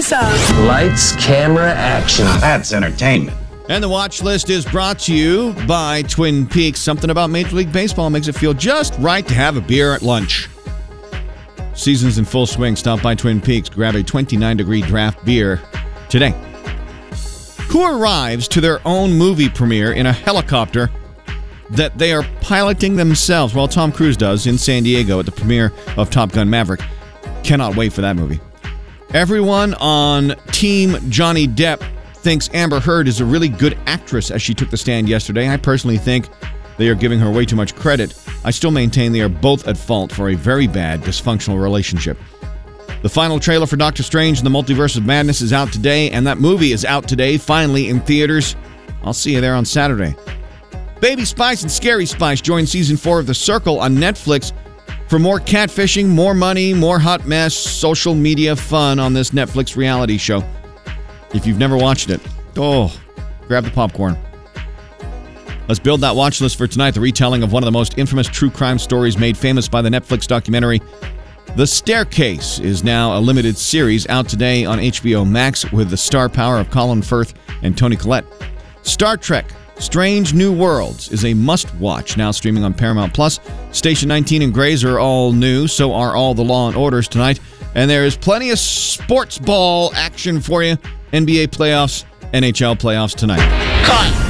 Melissa. Lights, camera, action. That's entertainment. And the watch list is brought to you by Twin Peaks. Something about Major League Baseball makes it feel just right to have a beer at lunch. Season's in full swing. Stop by Twin Peaks. Grab a 29 degree draft beer today. Who arrives to their own movie premiere in a helicopter that they are piloting themselves? Well, Tom Cruise does in San Diego at the premiere of Top Gun Maverick. Cannot wait for that movie. Everyone on Team Johnny Depp thinks Amber Heard is a really good actress as she took the stand yesterday. I personally think they are giving her way too much credit. I still maintain they are both at fault for a very bad, dysfunctional relationship. The final trailer for Doctor Strange and the Multiverse of Madness is out today, and that movie is out today, finally in theaters. I'll see you there on Saturday. Baby Spice and Scary Spice join season four of The Circle on Netflix for more catfishing, more money, more hot mess, social media fun on this Netflix reality show. If you've never watched it, oh, grab the popcorn. Let's build that watch list for tonight. The retelling of one of the most infamous true crime stories made famous by the Netflix documentary The Staircase is now a limited series out today on HBO Max with the star power of Colin Firth and Toni Collette. Star Trek Strange New Worlds is a must watch now streaming on Paramount Plus. Station 19 and Grey's are all new, so are all the Law and Orders tonight. And there is plenty of sports ball action for you NBA playoffs, NHL playoffs tonight. Cut.